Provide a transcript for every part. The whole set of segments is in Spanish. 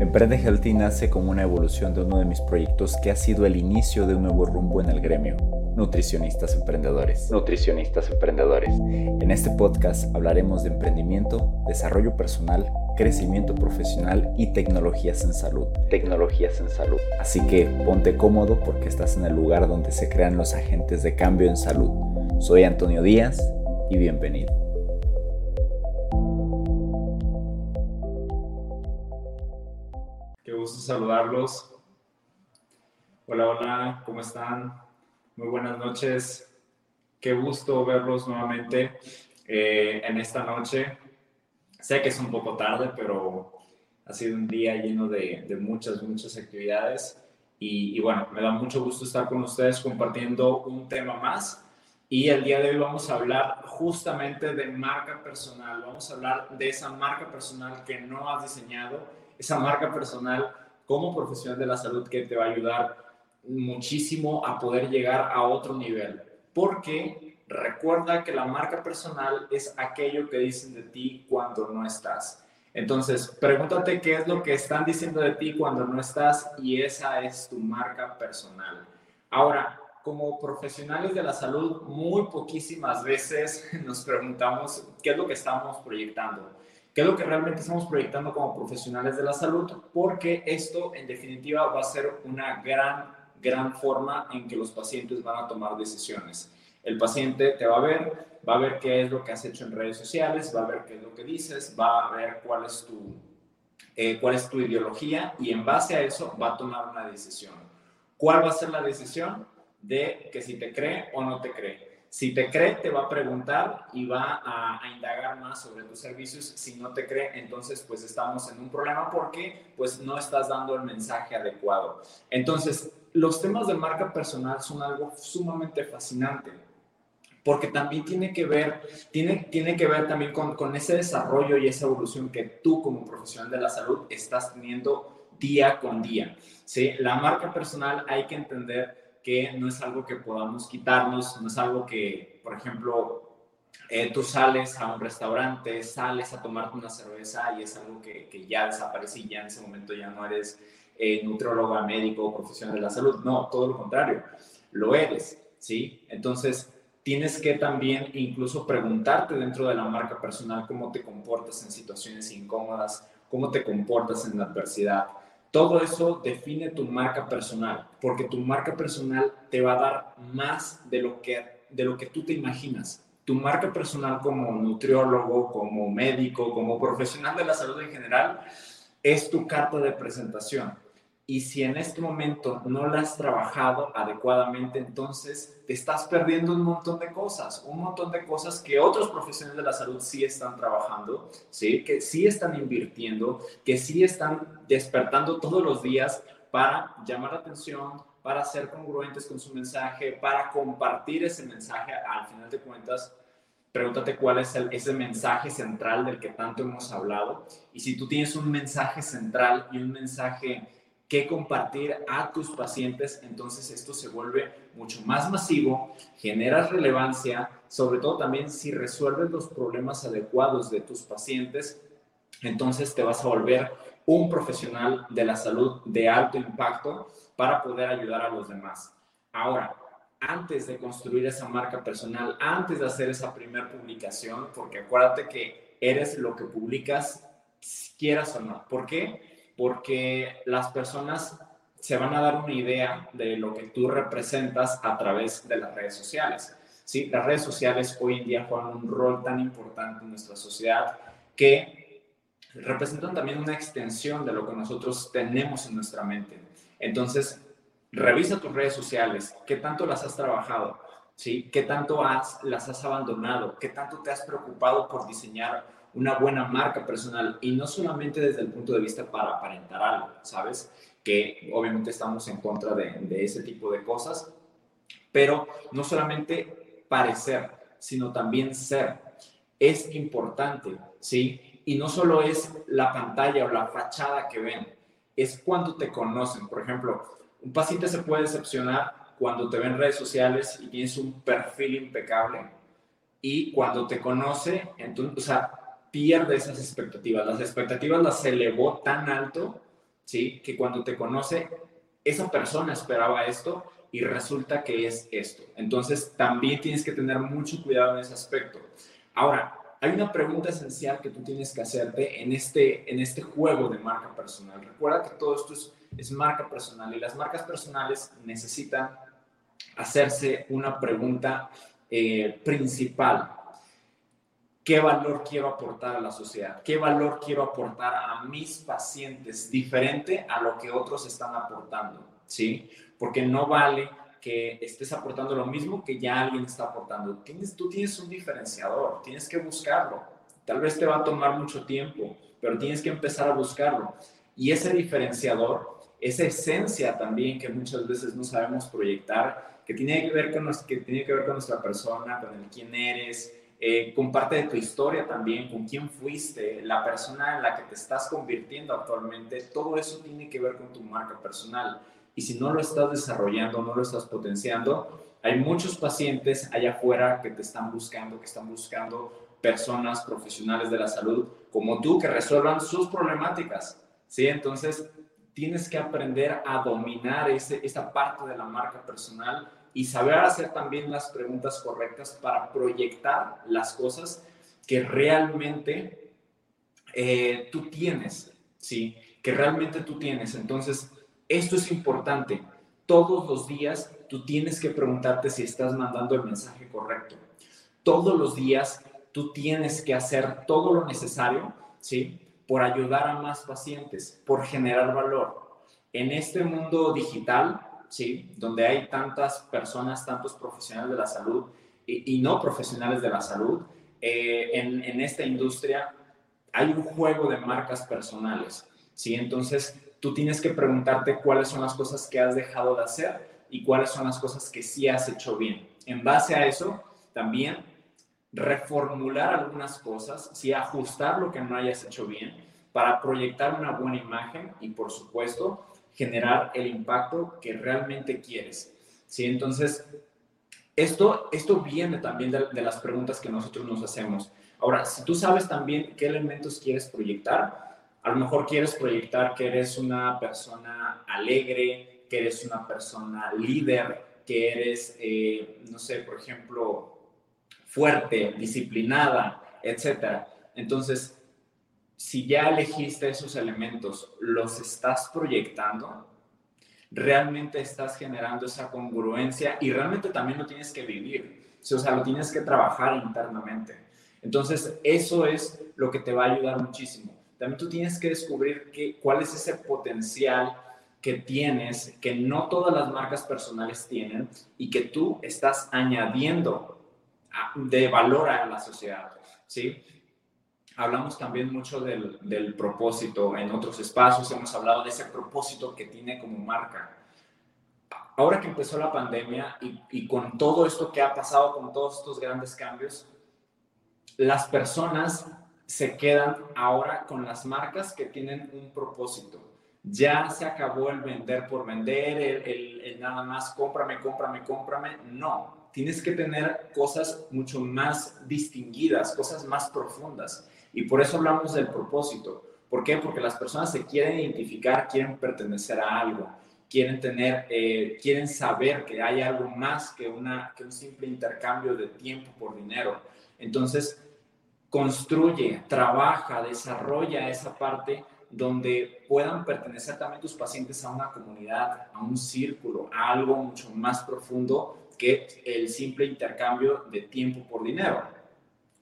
Emprende Healthy nace como una evolución de uno de mis proyectos que ha sido el inicio de un nuevo rumbo en el gremio, Nutricionistas Emprendedores. Nutricionistas Emprendedores. En este podcast hablaremos de emprendimiento, desarrollo personal, crecimiento profesional y tecnologías en salud. Tecnologías en salud. Así que ponte cómodo porque estás en el lugar donde se crean los agentes de cambio en salud. Soy Antonio Díaz y bienvenido. Gusto saludarlos. Hola, hola, ¿cómo están? Muy buenas noches. Qué gusto verlos nuevamente eh, en esta noche. Sé que es un poco tarde, pero ha sido un día lleno de, muchas, muchas actividades. Y, y, bueno, me da mucho gusto estar con ustedes compartiendo un tema más. Y el día de hoy vamos a hablar justamente de marca personal. Vamos a hablar de esa marca personal que no has diseñado esa marca personal como profesional de la salud que te va a ayudar muchísimo a poder llegar a otro nivel. Porque recuerda que la marca personal es aquello que dicen de ti cuando no estás. Entonces, pregúntate qué es lo que están diciendo de ti cuando no estás y esa es tu marca personal. Ahora, como profesionales de la salud, muy poquísimas veces nos preguntamos qué es lo que estamos proyectando. ¿Qué es lo que realmente estamos proyectando como profesionales de la salud? Porque esto, en definitiva, va a ser una gran, gran forma en que los pacientes van a tomar decisiones. El paciente te va a ver, va a ver qué es lo que has hecho en redes sociales, va a ver qué es lo que dices, va a ver cuál es tu, eh, cuál es tu ideología y en base a eso va a tomar una decisión. ¿Cuál va a ser la decisión? De que si te cree o no te cree. Si te cree, te va a preguntar y va a, indagar más sobre tus servicios. Si no te cree, entonces pues estamos en un problema porque pues no estás dando el mensaje adecuado. Entonces, los temas de marca personal son algo sumamente fascinante porque también tiene que ver, tiene, tiene que ver también con, con ese desarrollo y esa evolución que tú como profesional de la salud estás teniendo día con día. ¿sí? La marca personal hay que entender que no es algo que podamos quitarnos, no es algo que, por ejemplo, eh, tú sales a un restaurante, sales a tomarte una cerveza y es algo que, que ya desaparece y ya en ese momento ya no eres eh, nutriólogo, médico o profesional de la salud. No, todo lo contrario, lo eres, ¿sí? Entonces, tienes que también incluso preguntarte dentro de la marca personal cómo te comportas en situaciones incómodas, cómo te comportas en la adversidad, todo eso define tu marca personal, porque tu marca personal te va a dar más de lo que, de lo que tú te imaginas. Tu marca personal como nutriólogo, como médico, como profesional de la salud en general, es tu carta de presentación. Y si en este momento no la has trabajado adecuadamente, entonces te estás perdiendo un montón de cosas, un montón de cosas que otros profesionales de la salud sí están trabajando, ¿sí? que sí están invirtiendo, que sí están despertando todos los días para llamar la atención, para ser congruentes con su mensaje, para compartir ese mensaje. Al final de cuentas, pregúntate cuál es el, ese mensaje central del que tanto hemos hablado. Y si tú tienes un mensaje central y un mensaje que compartir a tus pacientes, entonces esto se vuelve mucho más masivo, generas relevancia, sobre todo también si resuelves los problemas adecuados de tus pacientes, entonces te vas a volver un profesional de la salud de alto impacto para poder ayudar a los demás. Ahora, antes de construir esa marca personal, antes de hacer esa primera publicación, porque acuérdate que eres lo que publicas, quieras o no. ¿Por qué? Porque las personas se van a dar una idea de lo que tú representas a través de las redes sociales. ¿sí? Las redes sociales hoy en día juegan un rol tan importante en nuestra sociedad que representan también una extensión de lo que nosotros tenemos en nuestra mente. Entonces, revisa tus redes sociales, qué tanto las has trabajado, ¿sí? qué tanto has, las has abandonado, qué tanto te has preocupado por diseñar una buena marca personal y no solamente desde el punto de vista para aparentar algo, ¿sabes? Que obviamente estamos en contra de, ese tipo de cosas, pero no solamente parecer, sino también ser. Es importante, ¿sí? Y no solo es la pantalla o la fachada que ven, es cuando te conocen. Por ejemplo, un paciente se puede decepcionar cuando te ven en redes sociales y tienes un perfil impecable y cuando te conoce, entonces, o sea, pierde esas expectativas. Las expectativas las elevó tan alto ¿sí? Que cuando te conoce, esa persona esperaba esto y resulta que es esto. Entonces, también tienes que tener mucho cuidado en ese aspecto. Ahora, hay una pregunta esencial que tú tienes que hacerte en este, en este juego de marca personal. Recuerda que todo esto es, marca personal y las marcas personales necesitan hacerse una pregunta eh, principal. ¿Qué valor quiero aportar a la sociedad? ¿Qué valor quiero aportar a mis pacientes diferente a lo que otros están aportando? ¿Sí? Porque no vale que estés aportando lo mismo que ya alguien está aportando. Tienes, tú tienes un diferenciador, tienes que buscarlo. Tal vez te va a tomar mucho tiempo, pero tienes que empezar a buscarlo. Y ese diferenciador, esa esencia también que muchas veces no sabemos proyectar, que tiene que ver con, que tiene que ver con nuestra persona, con el quién eres, eh, con parte de tu historia también, con quién fuiste, la persona en la que te estás convirtiendo actualmente, todo eso tiene que ver con tu marca personal y si no lo estás desarrollando, no lo estás potenciando, hay muchos pacientes allá afuera que te están buscando, que están buscando personas profesionales de la salud como tú que resuelvan sus problemáticas, ¿sí? Entonces, tienes que aprender a dominar ese, esa parte de la marca personal y saber hacer también las preguntas correctas para proyectar las cosas que realmente eh, tú tienes, ¿sí? Que realmente tú tienes. Entonces, esto es importante. Todos los días tú tienes que preguntarte si estás mandando el mensaje correcto. Todos los días tú tienes que hacer todo lo necesario, ¿sí? Por ayudar a más pacientes, por generar valor. En este mundo digital, ¿sí? Donde hay tantas personas, tantos profesionales de la salud y, no profesionales de la salud, eh, en, en esta industria hay un juego de marcas personales, ¿sí? Entonces, tú tienes que preguntarte cuáles son las cosas que has dejado de hacer y cuáles son las cosas que sí has hecho bien. En base a eso, también reformular algunas cosas, sí ajustar lo que no hayas hecho bien para proyectar una buena imagen y, por supuesto, generar el impacto que realmente quieres. ¿sí? Entonces, esto, esto viene también de, las preguntas que nosotros nos hacemos. Ahora, si tú sabes también qué elementos quieres proyectar, a lo mejor quieres proyectar que eres una persona alegre, que eres una persona líder, que eres, eh, no sé, por ejemplo, fuerte, disciplinada, etc. Entonces, si ya elegiste esos elementos, los estás proyectando, realmente estás generando esa congruencia y realmente también lo tienes que vivir, o sea, lo tienes que trabajar internamente. Entonces, eso es lo que te va a ayudar muchísimo también tú tienes que descubrir cuál es ese potencial que tienes, que no todas las marcas personales tienen y que tú estás añadiendo de valor a la sociedad, ¿sí? Hablamos también mucho del, del propósito en otros espacios, hemos hablado de ese propósito que tiene como marca. Ahora que empezó la pandemia y, y con todo esto que ha pasado, con todos estos grandes cambios, las personas se quedan ahora con las marcas que tienen un propósito. Ya se acabó el vender por vender, el, nada más cómprame, cómprame, cómprame. No, tienes que tener cosas mucho más distinguidas, cosas más profundas. Y por eso hablamos del propósito. ¿Por qué? Porque las personas se quieren identificar, quieren pertenecer a algo, quieren tener, eh, quieren saber que hay algo más que, una, que un simple intercambio de tiempo por dinero. Entonces, construye, trabaja, desarrolla esa parte donde puedan pertenecer también tus pacientes a una comunidad, a un círculo, a algo mucho más profundo que el simple intercambio de tiempo por dinero.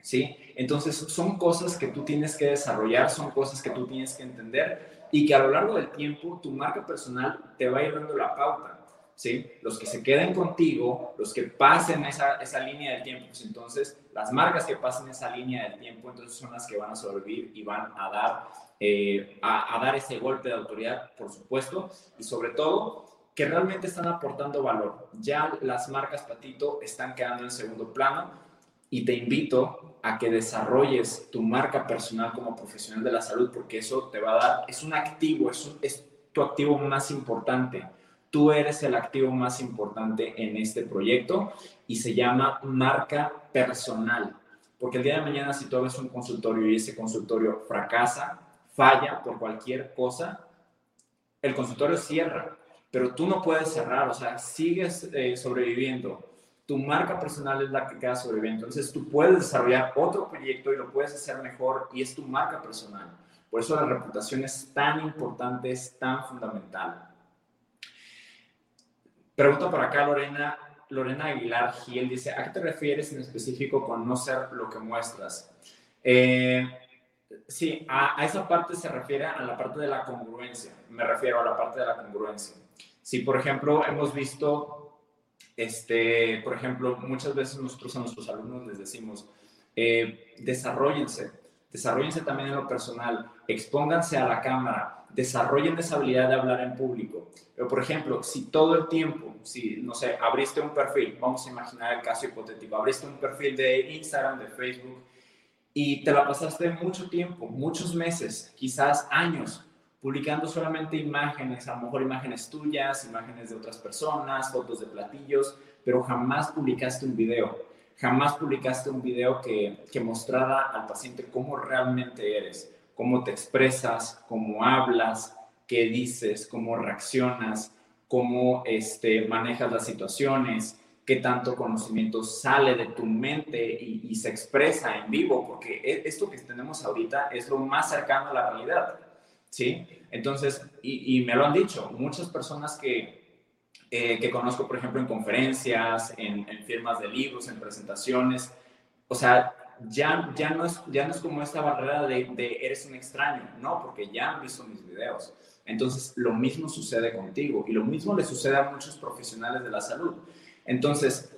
¿Sí? Entonces, son cosas que tú tienes que desarrollar, son cosas que tú tienes que entender y que a lo largo del tiempo tu marca personal te va a ir dando la pauta. ¿sí? Los que se queden contigo, los que pasen esa, esa línea del tiempo, pues entonces las marcas que pasen esa línea del tiempo, entonces son las que van a sobrevivir y van a dar, eh, a, a dar ese golpe de autoridad, por supuesto, y sobre todo que realmente están aportando valor. Ya las marcas Patito están quedando en segundo plano y te invito a que desarrolles tu marca personal como profesional de la salud porque eso te va a dar, es un activo, es, es tu activo más importante Tú eres el activo más importante en este proyecto y se llama marca personal. Porque el día de mañana, si tú abres un consultorio y ese consultorio fracasa, falla por cualquier cosa, el consultorio cierra, pero tú no puedes cerrar, o sea, sigues eh, sobreviviendo. Tu marca personal es la que queda sobreviviendo. Entonces tú puedes desarrollar otro proyecto y lo puedes hacer mejor y es tu marca personal. Por eso la reputación es tan importante, es tan fundamental. Pregunta por acá Lorena, Lorena Aguilar Gil, dice, ¿a qué te refieres en específico con no ser lo que muestras? Eh, sí, a, esa parte se refiere a la parte de la congruencia, me refiero a la parte de la congruencia. Si, por ejemplo, hemos visto, este, por ejemplo, muchas veces nosotros a nuestros alumnos les decimos, eh, desarrollense, desarrollense también en lo personal, expónganse a la cámara, desarrollen esa habilidad de hablar en público. Pero, por ejemplo, si todo el tiempo, si, no sé, abriste un perfil, vamos a imaginar el caso hipotético, abriste un perfil de Instagram, de Facebook, y te la pasaste mucho tiempo, muchos meses, quizás años, publicando solamente imágenes, a lo mejor imágenes tuyas, imágenes de otras personas, fotos de platillos, pero jamás publicaste un video. Jamás publicaste un video que, que mostrara al paciente cómo realmente eres, cómo te expresas, cómo hablas, qué dices, cómo reaccionas, cómo este, manejas las situaciones, qué tanto conocimiento sale de tu mente y, y, se expresa en vivo, porque e, esto que tenemos ahorita es lo más cercano a la realidad, ¿sí? Entonces, y, me lo han dicho, muchas personas que, eh, que conozco, por ejemplo, en conferencias, en, firmas de libros, en presentaciones. O sea, ya, ya, no, es, ya no es como esta barrera de, de, eres un extraño, no, porque ya han visto mis videos. Entonces, lo mismo sucede contigo y lo mismo le sucede a muchos profesionales de la salud. Entonces,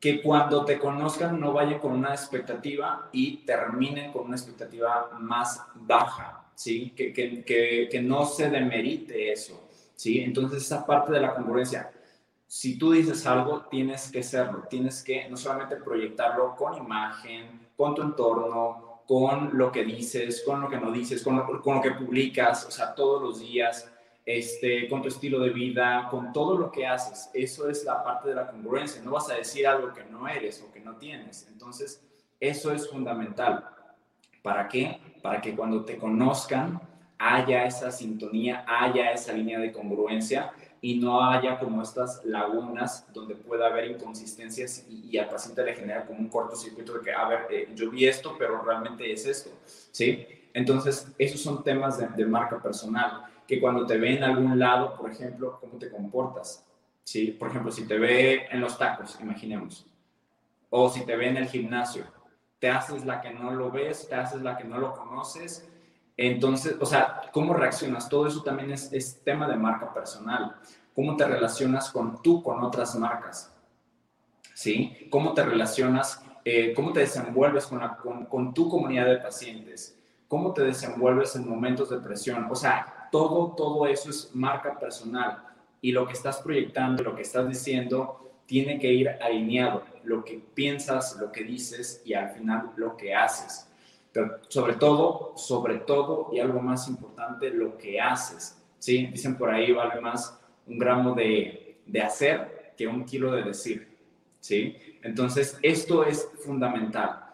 que cuando te conozcan no vayan con una expectativa y terminen con una expectativa más baja, ¿sí? Que, que, que, que no se demerite eso. ¿sí? Entonces esa parte de la congruencia, si tú dices algo, tienes que serlo, tienes que no solamente proyectarlo con imagen, con tu entorno, con lo que dices, con lo que no dices, con lo, con lo que publicas, o sea, todos los días, este, con tu estilo de vida, con todo lo que haces. Eso es la parte de la congruencia. No vas a decir algo que no eres o que no tienes. Entonces, eso es fundamental. ¿Para qué? Para que cuando te conozcan, haya esa sintonía, haya esa línea de congruencia y no haya como estas lagunas donde pueda haber inconsistencias y, al paciente le genera como un cortocircuito de que, a ver, eh, yo vi esto, pero realmente es esto, ¿sí? Entonces, esos son temas de, marca personal, que cuando te ve en algún lado, por ejemplo, cómo te comportas, ¿sí? Por ejemplo, si te ve en los tacos, imaginemos, o si te ve en el gimnasio, te haces la que no lo ves, te haces la que no lo conoces, entonces, o sea, ¿cómo reaccionas? Todo eso también es, tema de marca personal. ¿Cómo te relacionas con tú, con otras marcas? ¿Sí? ¿Cómo te relacionas, eh, cómo te desenvuelves con, con, tu comunidad de pacientes? ¿Cómo te desenvuelves en momentos de presión? O sea, todo, todo eso es marca personal. Y lo que estás proyectando, lo que estás diciendo, tiene que ir alineado. Lo que piensas, lo que dices y al final lo que haces sobre todo, sobre todo, y algo más importante, lo que haces, ¿sí? Dicen por ahí, vale más un gramo de, de hacer que un kilo de decir, ¿sí? Entonces, esto es fundamental.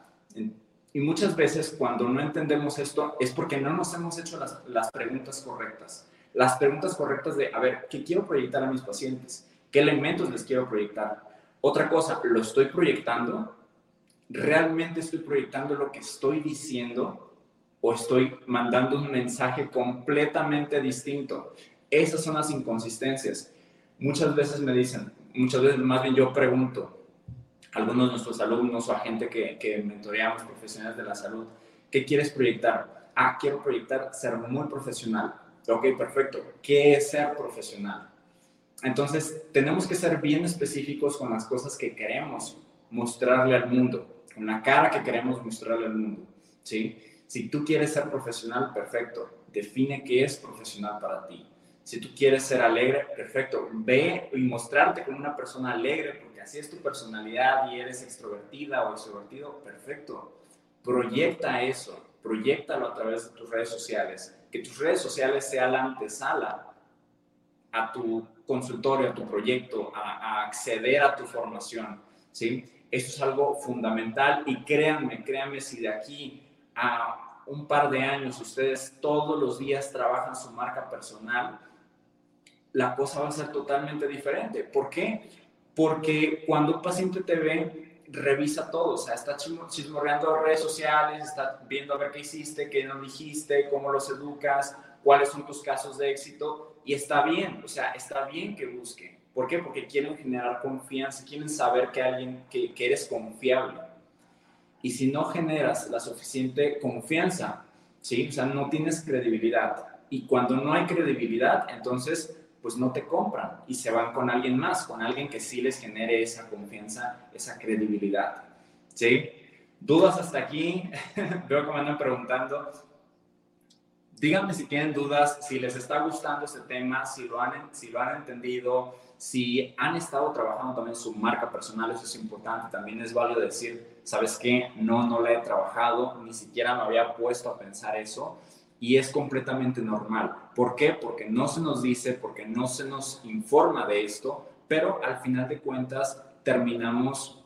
Y muchas veces cuando no entendemos esto es porque no nos hemos hecho las, preguntas correctas. Las preguntas correctas de, a ver, ¿qué quiero proyectar a mis pacientes? ¿Qué elementos les quiero proyectar? Otra cosa, ¿lo estoy proyectando? ¿realmente estoy proyectando lo que estoy diciendo o estoy mandando un mensaje completamente distinto? Esas son las inconsistencias. Muchas veces me dicen, muchas veces más bien yo pregunto algunos de nuestros alumnos o a gente que, que mentoreamos, profesionales de la salud, ¿qué quieres proyectar? Ah, quiero proyectar ser muy profesional. Ok, perfecto. ¿Qué es ser profesional? Entonces, tenemos que ser bien específicos con las cosas que queremos mostrarle al mundo con la cara que queremos mostrarle al mundo, ¿sí? Si tú quieres ser profesional, perfecto, define qué es profesional para ti. Si tú quieres ser alegre, perfecto, ve y mostrarte como una persona alegre, porque así es tu personalidad y eres extrovertida o extrovertido, perfecto. Proyecta eso, proyectalo a través de tus redes sociales. Que tus redes sociales sean la antesala a tu consultorio, a tu proyecto, a, a acceder a tu formación, ¿sí? Esto es algo fundamental y créanme, créanme si de aquí a un par de años ustedes todos los días trabajan su marca personal, la cosa va a ser totalmente diferente. ¿Por qué? Porque cuando un paciente te ve, revisa todo, o sea, está chismorreando redes sociales, está viendo a ver qué hiciste, qué no dijiste, cómo los educas, cuáles son tus casos de éxito, y está bien, o sea, está bien que busque. ¿Por qué? Porque quieren generar confianza, quieren saber que alguien, que, que eres confiable. Y si no generas la suficiente confianza, ¿sí? O sea, no tienes credibilidad. Y cuando no hay credibilidad, entonces pues no te compran y se van con alguien más, con alguien que sí les genere esa confianza, esa credibilidad. ¿Sí? ¿Dudas hasta aquí? Veo que me andan preguntando. Díganme si tienen dudas, si les está gustando este tema, si lo han, si lo han entendido, si han estado trabajando también su marca personal, eso es importante. También es válido decir, ¿sabes qué? No, no la he trabajado, ni siquiera me había puesto a pensar eso y es completamente normal. ¿Por qué? Porque no se nos dice, porque no se nos informa de esto, pero al final de cuentas terminamos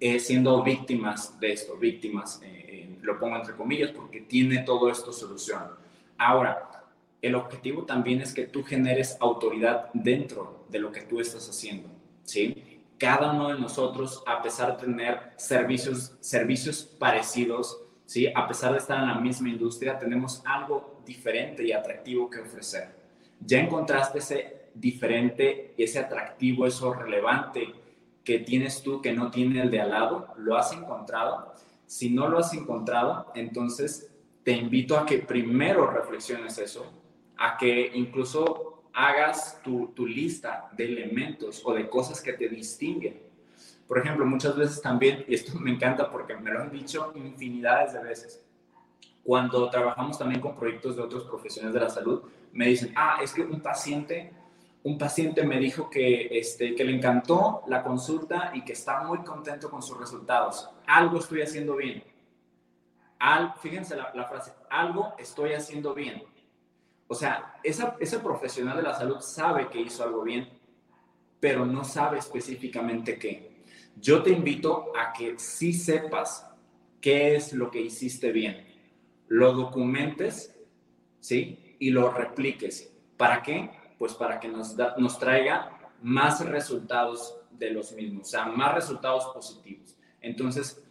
eh, siendo víctimas de esto, víctimas, eh, lo pongo entre comillas, porque tiene todo esto solución. Ahora, el objetivo también es que tú generes autoridad dentro de lo que tú estás haciendo, ¿sí? Cada uno de nosotros, a pesar de tener servicios, servicios parecidos, ¿sí? A pesar de estar en la misma industria, tenemos algo diferente y atractivo que ofrecer. Ya encontraste ese diferente, ese atractivo, eso relevante que tienes tú que no tiene el de al lado, ¿lo has encontrado? Si no lo has encontrado, entonces te invito a que primero reflexiones eso, a que incluso hagas tu, tu lista de elementos o de cosas que te distinguen por ejemplo, muchas veces también, y esto me encanta porque me lo han dicho infinidades de veces, cuando trabajamos también con proyectos de otros profesionales de la salud, me dicen, ah, es que un paciente, un paciente me dijo que, este, que le encantó la consulta y que está muy contento con sus resultados. Algo estoy haciendo bien. Al, fíjense la, la frase, algo estoy haciendo bien. O sea, esa, ese profesional de la salud sabe que hizo algo bien, pero no sabe específicamente qué. Yo te invito a que sí sepas qué es lo que hiciste bien, lo documentes, ¿sí? Y lo repliques. ¿Para qué? Pues para que nos, nos traiga más resultados de los mismos, o sea, más resultados positivos. Entonces,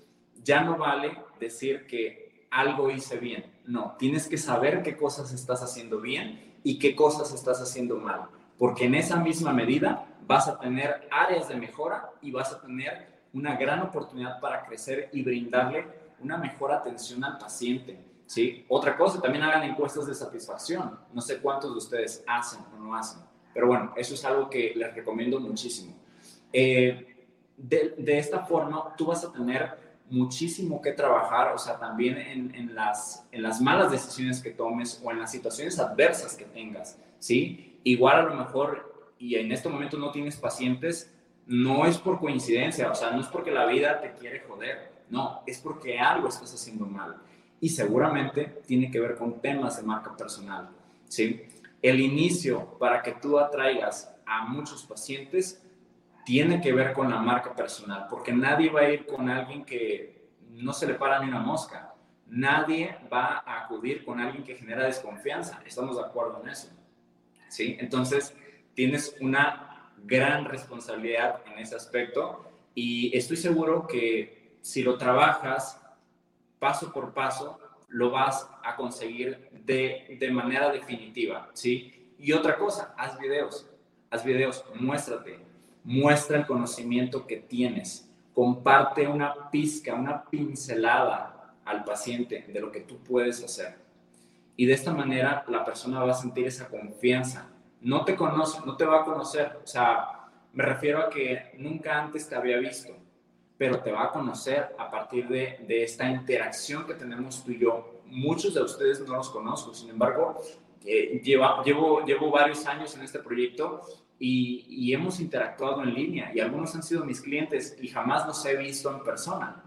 ya no vale decir que algo hice bien. No, tienes que saber qué cosas estás haciendo bien y qué cosas estás haciendo mal, porque en esa misma medida vas a tener áreas de mejora y vas a tener una gran oportunidad para crecer y brindarle una mejor atención al paciente. ¿sí? Otra cosa, también hagan encuestas de satisfacción. No sé cuántos de ustedes hacen o no hacen, pero bueno, eso es algo que les recomiendo muchísimo. Eh, de, de, esta forma, tú vas a tener muchísimo que trabajar, o sea, también en, en, las, en las malas decisiones que tomes o en las situaciones adversas que tengas, ¿sí? Igual a lo mejor y en este momento no tienes pacientes, no es por coincidencia, o sea, no es porque la vida te quiere joder, no, es porque algo estás haciendo mal. Y seguramente tiene que ver con temas de marca personal, ¿sí? El inicio para que tú atraigas a muchos pacientes tiene que ver con la marca personal, porque nadie va a ir con alguien que no se le para ni una mosca. Nadie va a acudir con alguien que genera desconfianza. Estamos de acuerdo en eso. ¿Sí? Entonces, tienes una gran responsabilidad en ese aspecto y estoy seguro que si lo trabajas paso por paso, lo vas a conseguir de, de manera definitiva, ¿sí? Y otra cosa, haz videos, haz videos, muéstrate, muestra el conocimiento que tienes, comparte una pizca, una pincelada al paciente de lo que tú puedes hacer. Y de esta manera la persona va a sentir esa confianza no te conoce, no te va a conocer. O sea, me refiero a que nunca antes te había visto, pero te va a conocer a partir de, de esta interacción que tenemos tú y yo. Muchos de ustedes no los conozco, sin embargo, eh, lleva, llevo, llevo varios años en este proyecto y, y, hemos interactuado en línea y algunos han sido mis clientes y jamás los he visto en persona.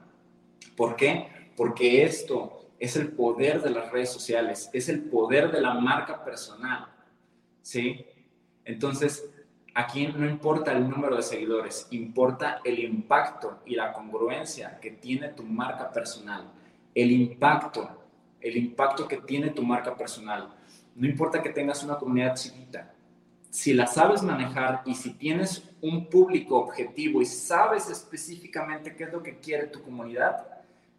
¿Por qué? Porque esto es el poder de las redes sociales, es el poder de la marca personal. ¿sí? Entonces, aquí no importa el número de seguidores, importa el impacto y la congruencia que tiene tu marca personal. El impacto, el impacto que tiene tu marca personal. No importa que tengas una comunidad chiquita. si la sabes manejar y si tienes un público objetivo y sabes específicamente qué es lo que quiere tu comunidad,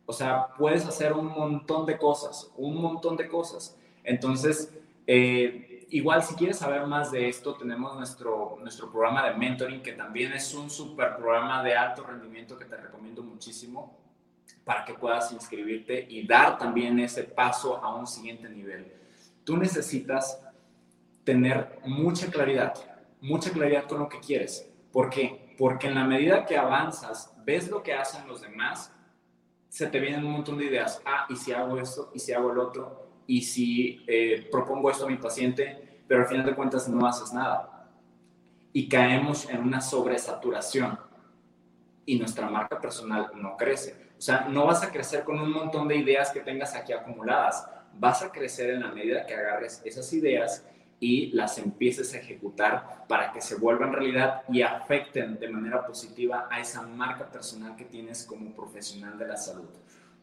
o sea, puedes hacer un montón de cosas, un montón de cosas. Entonces, eh, igual si quieres saber más de esto, tenemos nuestro, nuestro programa de mentoring, que también es un super programa de alto rendimiento que te recomiendo muchísimo para que puedas inscribirte y dar también ese paso a un siguiente nivel. Tú necesitas tener mucha claridad, mucha claridad con lo que quieres. ¿Por qué? Porque en la medida que avanzas, ves lo que hacen los demás, se te vienen un montón de ideas. Ah, ¿y si hago esto? ¿Y si hago el otro? ¿Y si eh, propongo esto a mi paciente? Pero al final de cuentas no haces nada. Y caemos en una sobresaturación. Y nuestra marca personal no crece. O sea, no vas a crecer con un montón de ideas que tengas aquí acumuladas. Vas a crecer en la medida que agarres esas ideas y las empieces a ejecutar para que se vuelvan realidad y afecten de manera positiva a esa marca personal que tienes como profesional de la salud.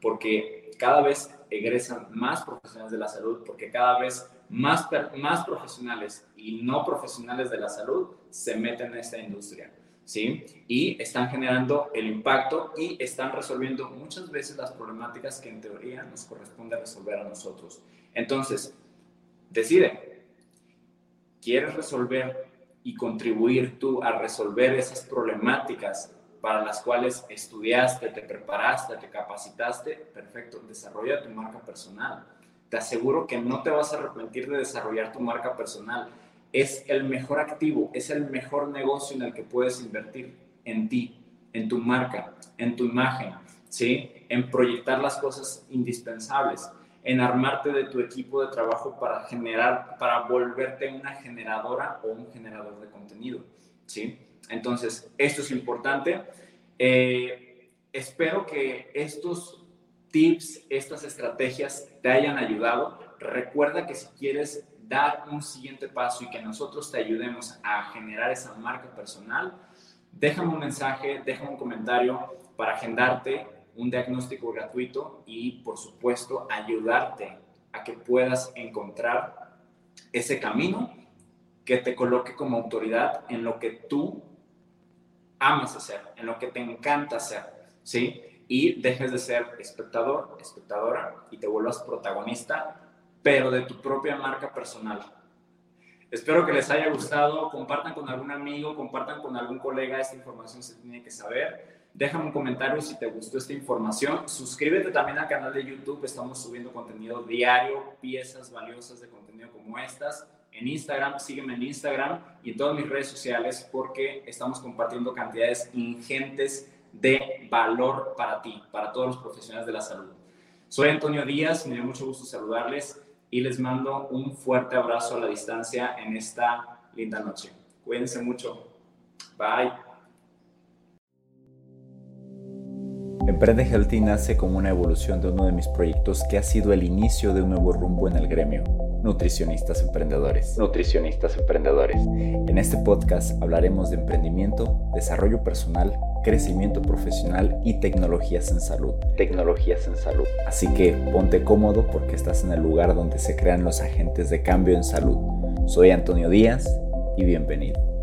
Porque cada vez egresan más profesionales de la salud, porque cada vez más, más profesionales y no profesionales de la salud se meten en esta industria. ¿Sí? Y están generando el impacto y están resolviendo muchas veces las problemáticas que en teoría nos corresponde resolver a nosotros. Entonces, decide, quieres resolver y contribuir tú a resolver esas problemáticas para las cuales estudiaste, te preparaste, te capacitaste, perfecto, desarrolla tu marca personal. Te aseguro que no te vas a arrepentir de desarrollar tu marca personal. Es el mejor activo, es el mejor negocio en el que puedes invertir en ti, en tu marca, en tu imagen, ¿sí? En proyectar las cosas indispensables en armarte de tu equipo de trabajo para generar, para volverte una generadora o un generador de contenido, ¿sí? Entonces, esto es importante. Eh, espero que estos tips, estas estrategias te hayan ayudado. Recuerda que si quieres dar un siguiente paso y que nosotros te ayudemos a generar esa marca personal, déjame un mensaje, déjame un comentario para agendarte un diagnóstico gratuito y, por supuesto, ayudarte a que puedas encontrar ese camino que te coloque como autoridad en lo que tú amas hacer, en lo que te encanta hacer, ¿sí? Y dejes de ser espectador, espectadora y te vuelvas protagonista, pero de tu propia marca personal. Espero que les haya gustado, compartan con algún amigo, compartan con algún colega, esta información se tiene que saber Déjame un comentario si te gustó esta información. Suscríbete también al canal de YouTube. Estamos subiendo contenido diario, piezas valiosas de contenido como estas. En Instagram, sígueme en Instagram y en todas mis redes sociales porque estamos compartiendo cantidades ingentes de valor para ti, para todos los profesionales de la salud. Soy Antonio Díaz, me dio mucho gusto saludarles y les mando un fuerte abrazo a la distancia en esta linda noche. Cuídense mucho. Bye. Emprende Healthy nace como una evolución de uno de mis proyectos que ha sido el inicio de un nuevo rumbo en el gremio, Nutricionistas Emprendedores. Nutricionistas Emprendedores. En este podcast hablaremos de emprendimiento, desarrollo personal, crecimiento profesional y tecnologías en salud. Tecnologías en salud. Así que ponte cómodo porque estás en el lugar donde se crean los agentes de cambio en salud. Soy Antonio Díaz y bienvenido.